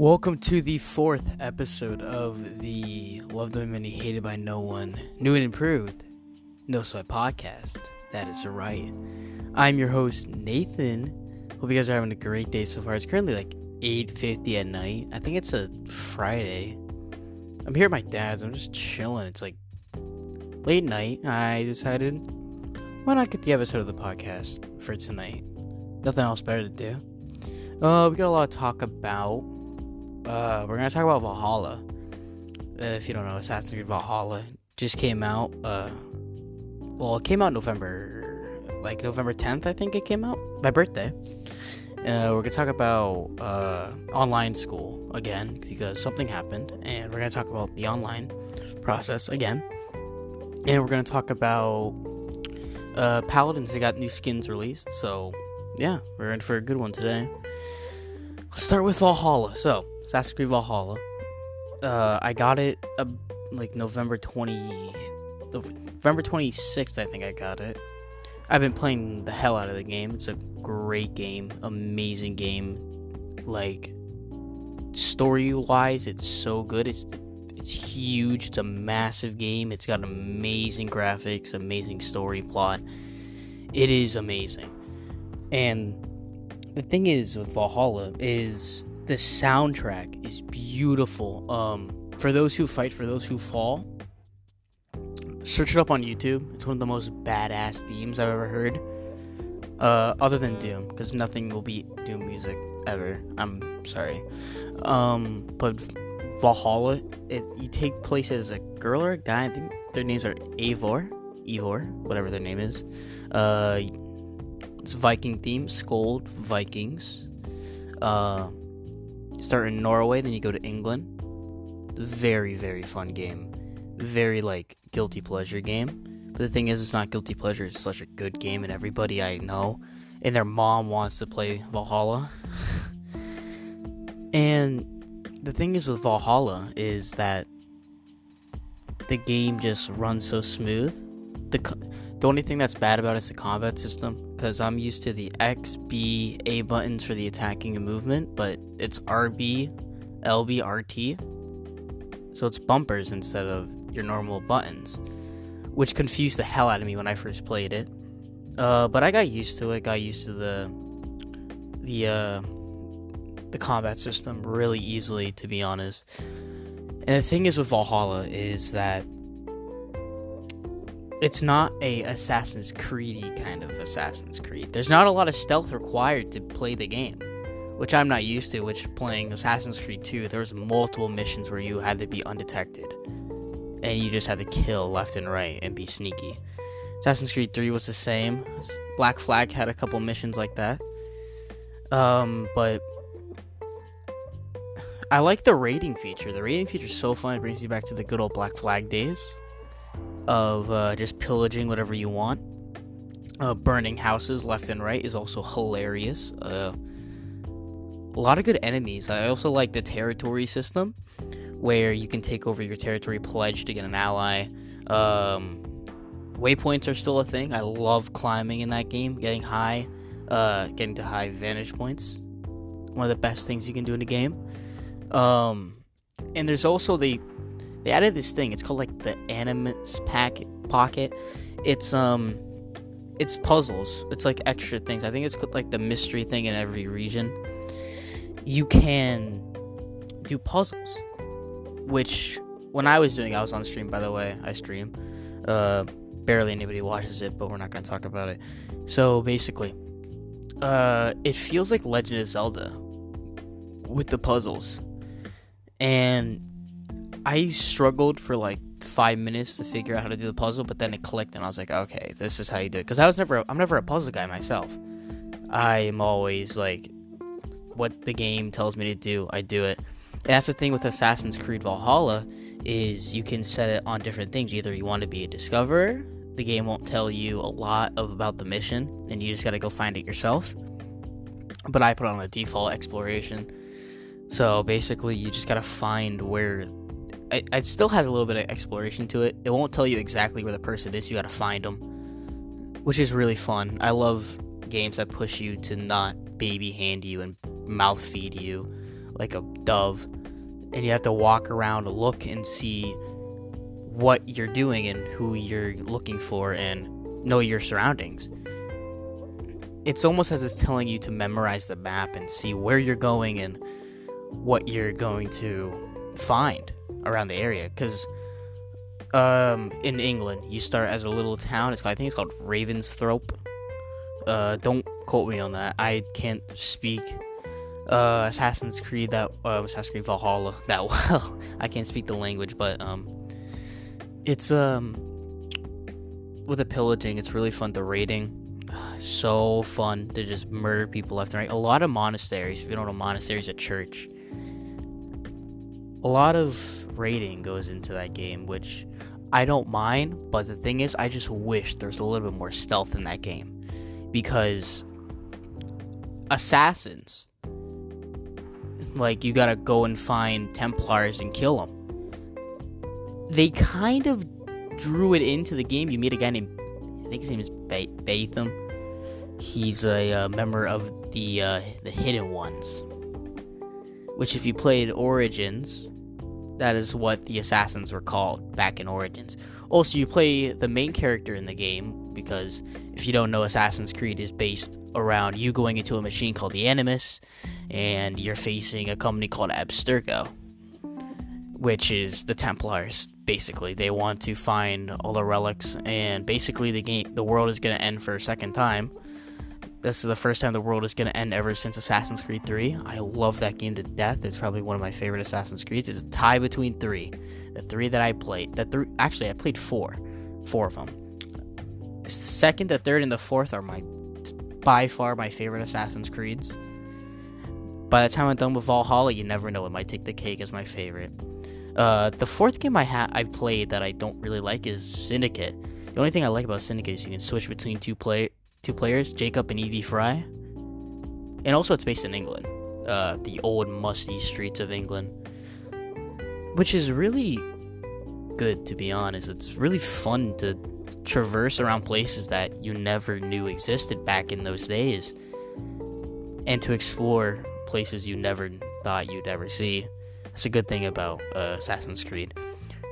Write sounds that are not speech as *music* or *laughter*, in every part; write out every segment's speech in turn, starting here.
Welcome to the fourth episode of the Loved by Many, Hated by No One, New and Improved No Sweat podcast. That is right. I'm your host, Nathan. Hope you guys are having a great day so far. It's currently like 8.50 at night. I think it's a Friday. I'm here at my dad's. I'm just chilling. It's like late night. I decided, why not get the episode of the podcast for tonight? Nothing else better to do. Uh, we got a lot to talk about uh, we're gonna talk about Valhalla. Uh, if you don't know, Assassin's Creed Valhalla just came out. Uh, well, it came out November, like November 10th, I think it came out. My birthday. Uh, we're gonna talk about uh, online school again because something happened, and we're gonna talk about the online process again, and we're gonna talk about uh, Paladins. They got new skins released, so yeah, we're in for a good one today. Let's start with Valhalla. So, Assassin's Creed Valhalla. Uh, I got it uh, like November 20, November 26th, I think I got it. I've been playing the hell out of the game. It's a great game, amazing game. Like story wise, it's so good. It's it's huge. It's a massive game. It's got amazing graphics, amazing story plot. It is amazing. And the thing is with Valhalla is the soundtrack is beautiful. Um, for those who fight, for those who fall, search it up on YouTube. It's one of the most badass themes I've ever heard. Uh, other than Doom, because nothing will beat Doom music ever. I'm sorry. Um, but Valhalla, it you take place as a girl or a guy. I think their names are Eivor, Eivor, whatever their name is. Uh, it's Viking theme, Skuld Vikings. Uh, start in Norway, then you go to England. Very, very fun game. Very like guilty pleasure game. But the thing is, it's not guilty pleasure. It's such a good game, and everybody I know and their mom wants to play Valhalla. *laughs* and the thing is with Valhalla is that the game just runs so smooth. The the only thing that's bad about it is the combat system because I'm used to the X, B, A buttons for the attacking and movement, but it's RB, LB, RT. So it's bumpers instead of your normal buttons, which confused the hell out of me when I first played it. Uh, but I got used to it. Got used to the the uh, the combat system really easily, to be honest. And the thing is with Valhalla is that it's not a Assassin's Creedy kind of Assassin's Creed. There's not a lot of stealth required to play the game, which I'm not used to. Which playing Assassin's Creed 2, there was multiple missions where you had to be undetected, and you just had to kill left and right and be sneaky. Assassin's Creed 3 was the same. Black Flag had a couple missions like that. Um, but I like the raiding feature. The raiding feature is so fun. It brings you back to the good old Black Flag days of uh, just pillaging whatever you want. Uh, burning houses left and right is also hilarious. Uh, a lot of good enemies. I also like the territory system, where you can take over your territory pledge to get an ally. Um, waypoints are still a thing. I love climbing in that game, getting high, uh, getting to high vantage points. One of the best things you can do in the game. Um, and there's also the they added this thing. It's called like the Animus Packet Pocket. It's um, it's puzzles. It's like extra things. I think it's like the mystery thing in every region. You can do puzzles, which when I was doing, I was on stream. By the way, I stream. Uh, barely anybody watches it, but we're not going to talk about it. So basically, uh, it feels like Legend of Zelda with the puzzles, and I struggled for like five minutes to figure out how to do the puzzle, but then it clicked, and I was like, okay, this is how you do it. Because I was never, I'm never a puzzle guy myself. I'm always like, what the game tells me to do, I do it. And that's the thing with Assassin's Creed Valhalla is you can set it on different things. Either you want to be a discoverer, the game won't tell you a lot of about the mission, and you just got to go find it yourself. But I put on a default exploration. So basically, you just got to find where it, it still has a little bit of exploration to it. It won't tell you exactly where the person is. You got to find them, which is really fun. I love games that push you to not baby hand you and mouth feed you. like a dove, and you have to walk around, look, and see what you're doing and who you're looking for, and know your surroundings. It's almost as it's telling you to memorize the map and see where you're going and what you're going to find around the area. Because um, in England, you start as a little town. It's called, I think it's called Ravensthorpe. Uh, don't quote me on that. I can't speak uh, Assassin's Creed that uh, Assassin's Creed Valhalla *laughs* that well. I can't speak the language, but um, it's um with the pillaging, it's really fun. The raiding, so fun to just murder people left and right. A lot of monasteries. If you don't know, monasteries a church. A lot of raiding goes into that game, which I don't mind. But the thing is, I just wish there's a little bit more stealth in that game because assassins like you gotta go and find Templars and kill them. They kind of drew it into the game. You meet a guy named I think his name is ba- Batham. He's a uh, member of the uh, the Hidden Ones, which if you played Origins, that is what the assassins were called back in Origins. Also, you play the main character in the game because if you don't know, Assassin's Creed is based around you going into a machine called the Animus, and you're facing a company called Abstergo, which is the Templars. Basically, they want to find all the relics, and basically the game, the world is gonna end for a second time. This is the first time the world is gonna end ever since Assassin's Creed 3. I love that game to death. It's probably one of my favorite Assassin's Creeds. It's a tie between three. The three that I played, that three actually I played four, four of them. The second, the third, and the fourth are my by far my favorite Assassin's Creeds. By the time I'm done with Valhalla, you never know; it might take the cake as my favorite. Uh, the fourth game I ha- I played that I don't really like is Syndicate. The only thing I like about Syndicate is you can switch between two play two players, Jacob and Evie Fry. and also it's based in England, uh, the old musty streets of England, which is really good to be honest. It's really fun to traverse around places that you never knew existed back in those days and to explore places you never thought you'd ever see. That's a good thing about uh, Assassin's Creed.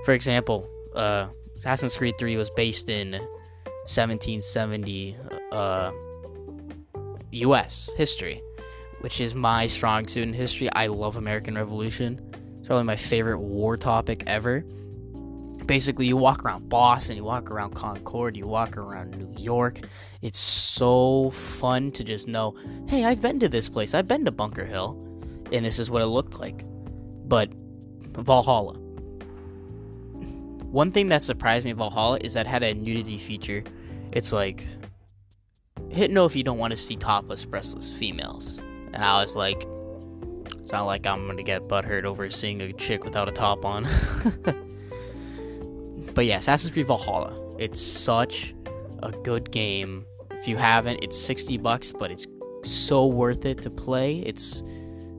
For example, uh, Assassin's Creed 3 was based in 1770 uh, US history, which is my strong suit in history. I love American Revolution. It's probably my favorite war topic ever basically you walk around Boston, you walk around Concord, you walk around New York. It's so fun to just know, hey, I've been to this place. I've been to Bunker Hill, and this is what it looked like. But Valhalla. One thing that surprised me Valhalla is that had a nudity feature. It's like hit no if you don't want to see topless breastless females. And I was like, it's not like I'm gonna get butthurt over seeing a chick without a top on. *laughs* But yeah, Assassin's Creed Valhalla. It's such a good game. If you haven't, it's 60 bucks, but it's so worth it to play. It's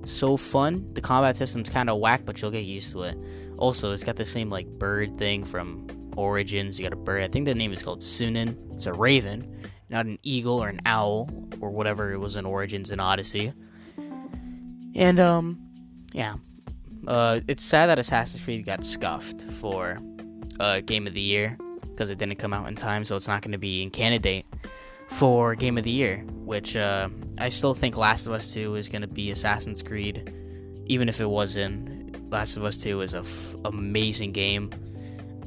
so fun. The combat system's kind of whack, but you'll get used to it. Also, it's got the same like bird thing from Origins. You got a bird. I think the name is called Sunan. It's a raven, not an eagle or an owl or whatever it was in Origins and Odyssey. And um, yeah. Uh, it's sad that Assassin's Creed got scuffed for uh, Game of the Year because it didn't come out in time, so it's not going to be in candidate for Game of the Year. Which uh, I still think Last of Us 2 is going to be Assassin's Creed, even if it wasn't. Last of Us 2 is a f- amazing game.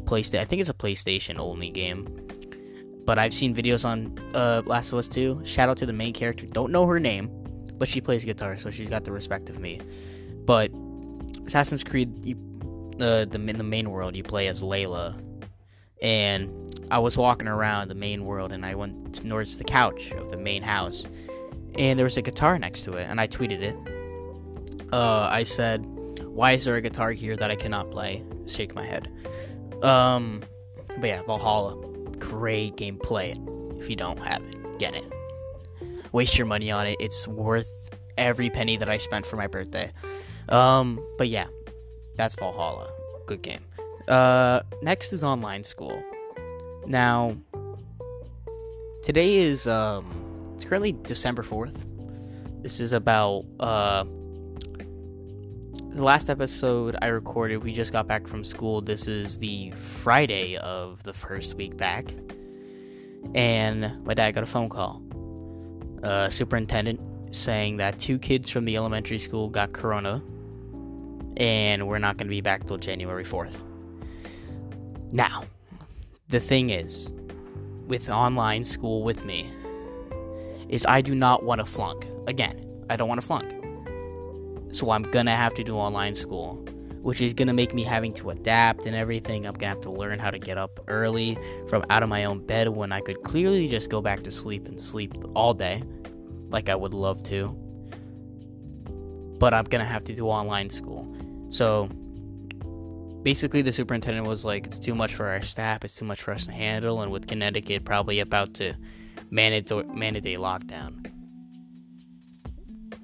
PlayStation, I think it's a PlayStation only game. But I've seen videos on uh, Last of Us 2. Shout out to the main character. Don't know her name, but she plays guitar, so she's got the respect of me. But Assassin's Creed, you the the in the main world you play as Layla, and I was walking around the main world and I went towards the couch of the main house, and there was a guitar next to it, and I tweeted it. Uh, I said, "Why is there a guitar here that I cannot play?" Shake my head. Um, but yeah, Valhalla, great game. Play it. If you don't have it, get it. Waste your money on it. It's worth every penny that I spent for my birthday. Um, but yeah, that's Valhalla. Good game. Uh, next is online school. Now, today is um, it's currently December fourth. This is about uh the last episode I recorded, we just got back from school. This is the Friday of the first week back. And my dad got a phone call. Uh, superintendent saying that two kids from the elementary school got corona and we're not going to be back till January 4th. Now, the thing is, with online school with me, is I do not want to flunk. Again, I don't want to flunk. So I'm to have to do online school, which is to make me having to adapt and everything. I'm to have to learn how to get up early from out of my own bed when I could clearly just go back to sleep and sleep all day like I would love to. But I'm to have to do online school. So basically, the superintendent was like, it's too much for our staff, it's too much for us to handle. And with Connecticut probably about to mandate, mandate lockdown,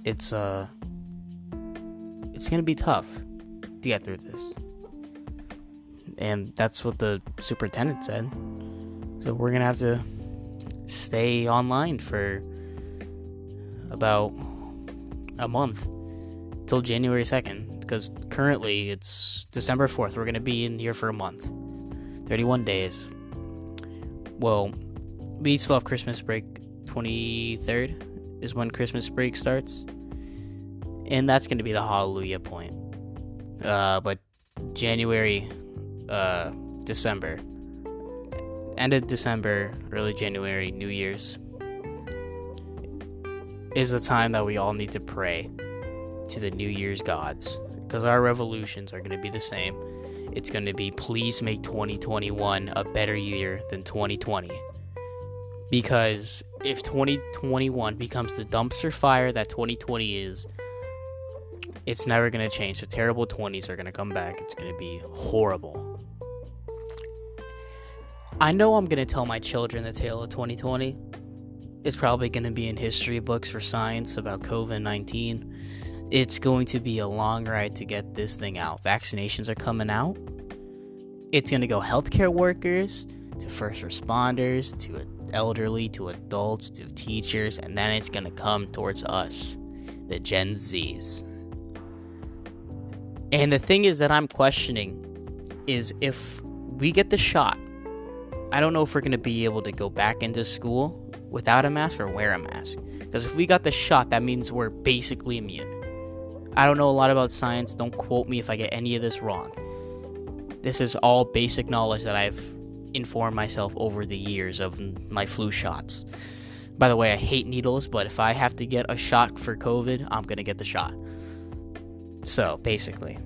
it's, uh, it's going to be tough to get through this. And that's what the superintendent said. So we're going to have to stay online for about a month till January 2nd because currently it's December 4th. We're going to be in here for a month. 31 days. Well, we still have Christmas break. 23rd is when Christmas break starts. And that's going to be the hallelujah point. Uh, but January, uh, December, end of December, early January, New Year's is the time that we all need to pray to the New Year's gods because our revolutions are going to be the same. It's going to be please make 2021 a better year than 2020. Because if 2021 becomes the dumpster fire that 2020 is, it's never going to change. The terrible 20s are going to come back. It's going to be horrible. I know I'm going to tell my children the tale of 2020. It's probably going to be in history books for science about COVID 19 it's going to be a long ride to get this thing out. Vaccinations are coming out. It's going to go healthcare workers to first responders to elderly to adults to teachers, and then it's going to come towards us, the Gen Zs. And the thing is that I'm questioning is if we get the shot, I don't know if we're going to be able to go back into school without a mask or wear a mask. Because if we got the shot, that means we're basically immune. I don't know a lot about science. Don't quote me if I get any of this wrong. This is all basic knowledge that I've informed myself over the years of my flu shots. By the way, I hate needles, but if I have to get a shot for COVID, I'm going to get the shot. So, basically,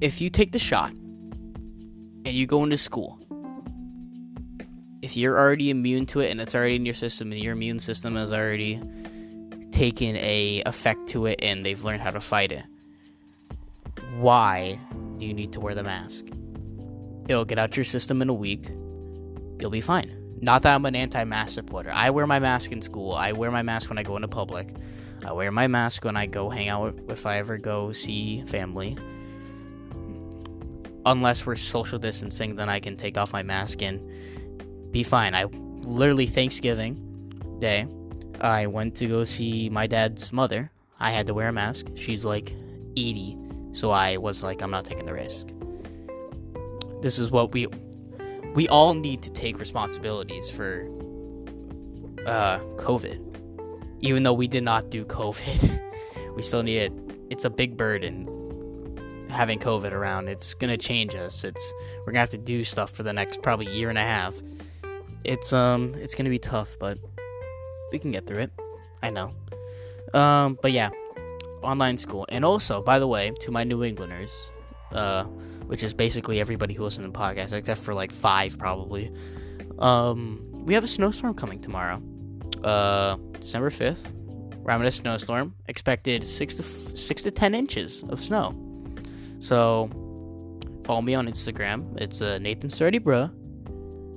if you take the shot and you go into school, if you're already immune to it and it's already in your system and your immune system is already taken a effect to it and they've learned how to fight it. Why do you need to wear the mask? It'll get out your system in a week. You'll be fine. Not that I'm an anti-mask supporter. I wear my mask in school. I wear my mask when I go into public. I wear my mask when I go hang out if I ever go see family. Unless we're social distancing, then I can take off my mask and be fine. I literally Thanksgiving Day I went to go see my dad's mother. I had to wear a mask. She's like 80, so I was like, I'm not taking the risk. This is what we we all need to take responsibilities for uh, COVID. Even though we did not do COVID, *laughs* we still need it. It's a big burden having COVID around. It's gonna change us. It's we're gonna have to do stuff for the next probably year and a half. It's um it's gonna be tough, but we can get through it. I know. Um, but yeah, online school. And also, by the way, to my New Englanders, uh, which is basically everybody who listens to the podcast, except for like five probably. Um, we have a snowstorm coming tomorrow. Uh, December fifth. We're a snowstorm. Expected six to f- six to ten inches of snow. So follow me on Instagram. It's uh, Nathan Sturdy Bruh.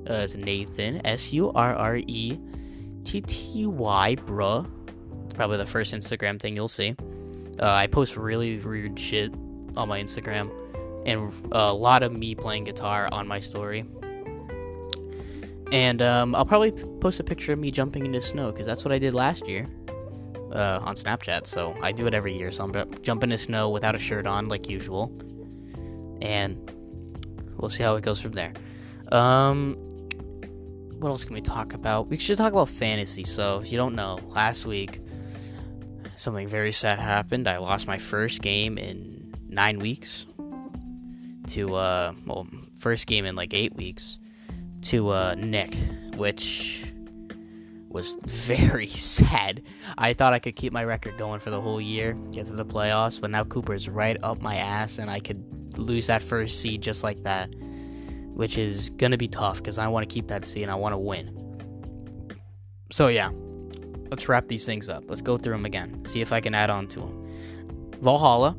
Uh, it's Nathan S U R R E TTY, bruh. It's probably the first Instagram thing you'll see. Uh, I post really weird shit on my Instagram, and a lot of me playing guitar on my story. And um, I'll probably post a picture of me jumping into snow because that's what I did last year. uh, on Snapchat. So I do it every year. So I'm jumping into snow without a shirt on, like usual, and we'll see how it goes from there. Um, what else can we talk about? We should talk about fantasy. So if you don't know, last week something very sad happened. I lost my first game in nine weeks to uh, well, first game in like eight weeks to uh, Nick, which was very *laughs* sad. I thought I could keep my record going for the whole year, get to the playoffs, but now Cooper's right up my ass, and I could lose that first seed just like that, which is gonna be tough because I want to keep that seed and I want to win. So yeah, let's wrap these things up. Let's go through them again. See if I can add on to them. Valhalla,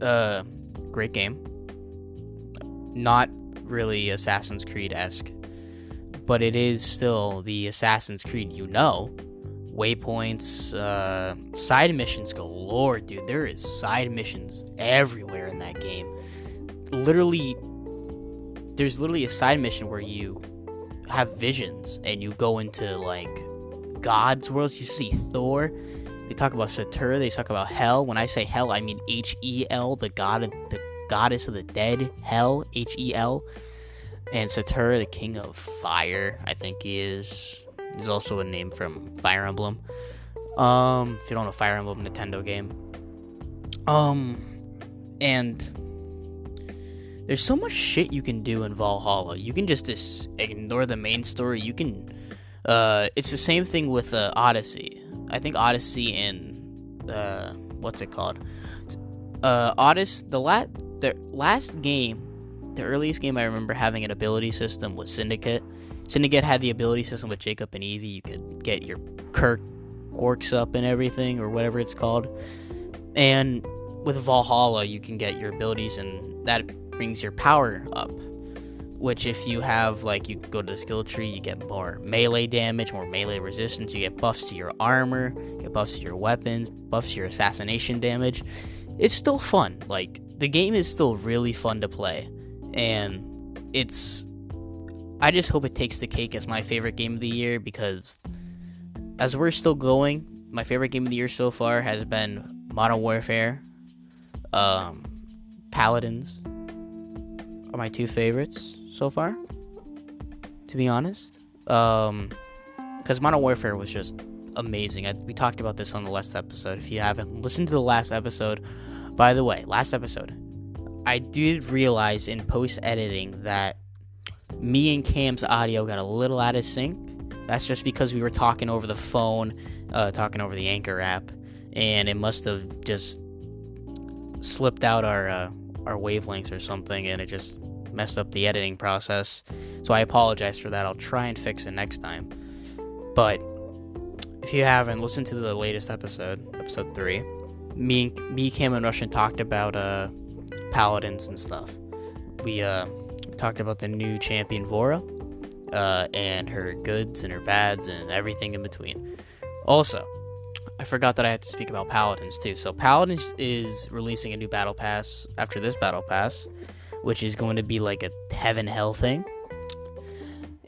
uh, great game. Not really Assassin's Creed esque, but it is still the Assassin's Creed you know. Waypoints, uh, side missions galore, dude. There is side missions everywhere in that game. Literally, there's literally a side mission where you have visions and you go into like God's worlds. You see Thor. They talk about Satura. They talk about hell. When I say hell, I mean H E L, the god of the goddess of the dead. Hell, H E L. And Satura, the king of fire, I think he is. He's also a name from Fire Emblem. Um, if you don't know Fire Emblem, Nintendo game. Um, and there's so much shit you can do in Valhalla. You can just, just ignore the main story. You can. Uh, it's the same thing with uh, Odyssey. I think Odyssey and uh, what's it called? Uh, Odyssey. The last the last game the earliest game I remember having an ability system was Syndicate. Syndicate had the ability system with Jacob and Evie. You could get your Kirk quirks up and everything, or whatever it's called. And with Valhalla, you can get your abilities, and that brings your power up. Which, if you have, like, you go to the skill tree, you get more melee damage, more melee resistance, you get buffs to your armor, get buffs to your weapons, buffs to your assassination damage. It's still fun. Like, the game is still really fun to play and it's I just hope it takes the cake as my favorite game of the year because as we're still going, my favorite game of the year so far has been Modern Warfare. Um, Paladins are my two favorites so far. To be honest, um, because Modern Warfare was just amazing. I, we talked about this on the last episode. If you haven't listened to the last episode, by the way, last episode, I did realize in post editing that me and Cam's audio got a little out of sync. That's just because we were talking over the phone, uh, talking over the Anchor app, and it must have just slipped out our uh, our wavelengths or something, and it just messed up the editing process. So I apologize for that. I'll try and fix it next time. But if you haven't listened to the latest episode, episode three, me, me, Cam, and Russian talked about uh paladins and stuff. We uh, talked about the new champion Vora uh, and her goods and her bads and everything in between. Also, I forgot that I had to speak about paladins too. So paladins is releasing a new battle pass after this battle pass, which is going to be like a heaven hell thing.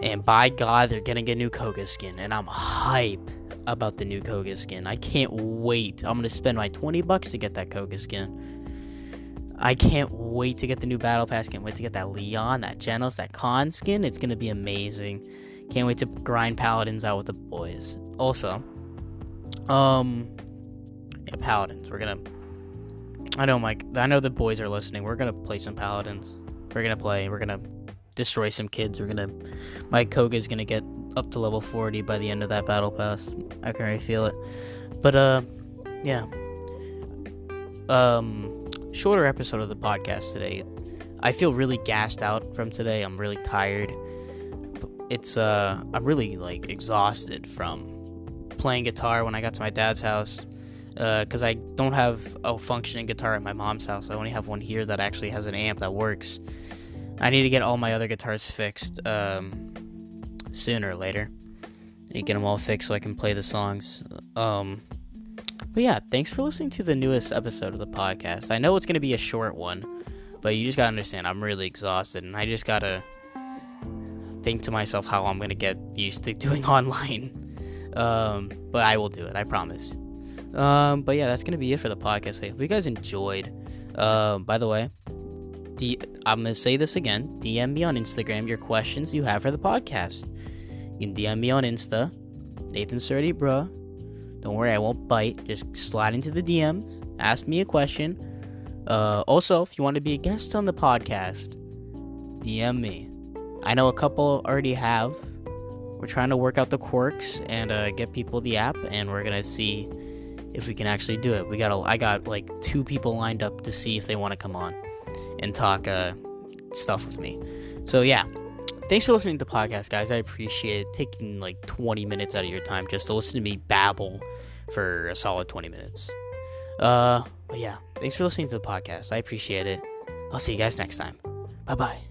And by God, they're gonna get a new Koga skin, and I'm hype about the new Koga skin. I can't wait. I'm gonna spend my 20 bucks to get that Koga skin. I can't wait to get the new battle pass. Can't wait to get that Leon, that Jenos, that Khan skin. It's gonna be amazing. Can't wait to grind paladins out with the boys. Also, um, yeah, paladins. We're gonna. I know, Mike. I know the boys are listening. We're gonna play some paladins. We're gonna play. We're gonna destroy some kids. We're gonna. My Koga's gonna get up to level 40 by the end of that battle pass. I can already feel it. But uh, yeah. Um shorter episode of the podcast today. I feel really gassed out from today. I'm really tired. It's uh I'm really like exhausted from playing guitar when I got to my dad's house because uh, I don't have a functioning guitar at my mom's house. I only have one here that actually has an amp that works. I need to get all my other guitars fixed um, sooner or later. To get them all fixed so I can play the songs. Um, but yeah, thanks for listening to the newest episode of the podcast. I know it's going to be a short one, but you just got to understand I'm really exhausted and I just got to think to myself how I'm going to get used to *laughs* doing online Um, but I will do it. I promise. Um, but yeah, that's gonna be it for the podcast. I hope you guys enjoyed. Uh, by the way, D- I'm gonna say this again. DM me on Instagram your questions you have for the podcast. You can DM me on Insta, Nathan Surdy, bruh. Don't worry, I won't bite. Just slide into the DMs, ask me a question. Uh, also, if you want to be a guest on the podcast, DM me. I know a couple already have. We're trying to work out the quirks and uh, get people the app, and we're gonna see if we can actually do it. We got I got like two people lined up to see if they want to come on and talk uh, stuff with me. So yeah, thanks for listening to the podcast, guys. I appreciate it. Taking like 20 minutes out of your time just to listen to me babble for a solid 20 minutes. Uh, but yeah, thanks for listening to the podcast. I appreciate it. I'll see you guys next time. Bye bye.